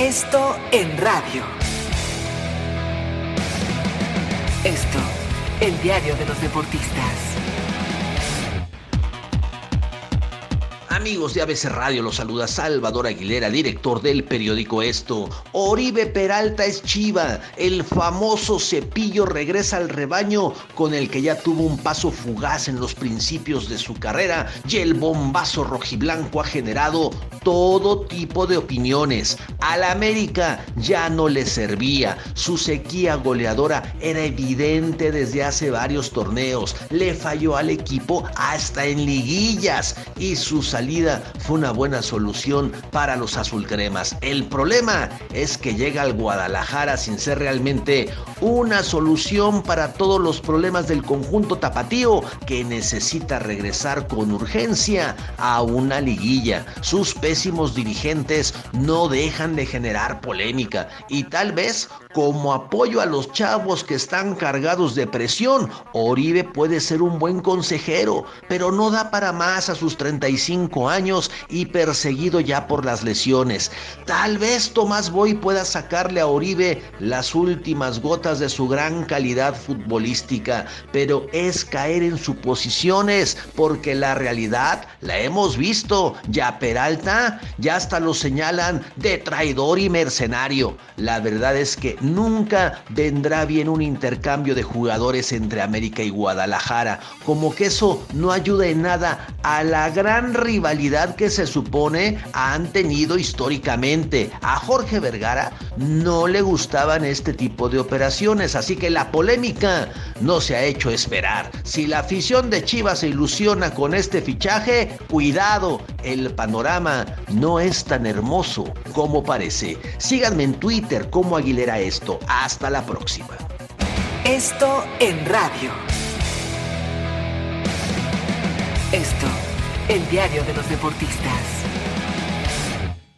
Esto en radio. Esto, el diario de los deportistas. Amigos de ABC Radio, los saluda Salvador Aguilera, director del periódico Esto. Oribe Peralta es Chiva, el famoso cepillo regresa al rebaño con el que ya tuvo un paso fugaz en los principios de su carrera y el bombazo rojiblanco ha generado todo tipo de opiniones. Al América ya no le servía, su sequía goleadora era evidente desde hace varios torneos, le falló al equipo hasta en liguillas y su salida fue una buena solución para los azulcremas. El problema es que llega al Guadalajara sin ser realmente una solución para todos los problemas del conjunto tapatío que necesita regresar con urgencia a una liguilla. Sus pésimos dirigentes no dejan de generar polémica y tal vez como apoyo a los chavos que están cargados de presión, Oribe puede ser un buen consejero, pero no da para más a sus 35 años y perseguido ya por las lesiones. Tal vez Tomás Boy pueda sacarle a Oribe las últimas gotas de su gran calidad futbolística, pero es caer en suposiciones porque la realidad la hemos visto. Ya Peralta ya hasta lo señalan de traidor y mercenario. La verdad es que nunca vendrá bien un intercambio de jugadores entre América y Guadalajara, como que eso no ayuda en nada a la gran rivalidad que se supone han tenido históricamente. A Jorge Vergara no le gustaban este tipo de operaciones, así que la polémica no se ha hecho esperar. Si la afición de Chivas se ilusiona con este fichaje, cuidado, el panorama no es tan hermoso como parece. Síganme en Twitter como Aguilera Esto. Hasta la próxima. Esto en radio. Esto el diario de los deportistas.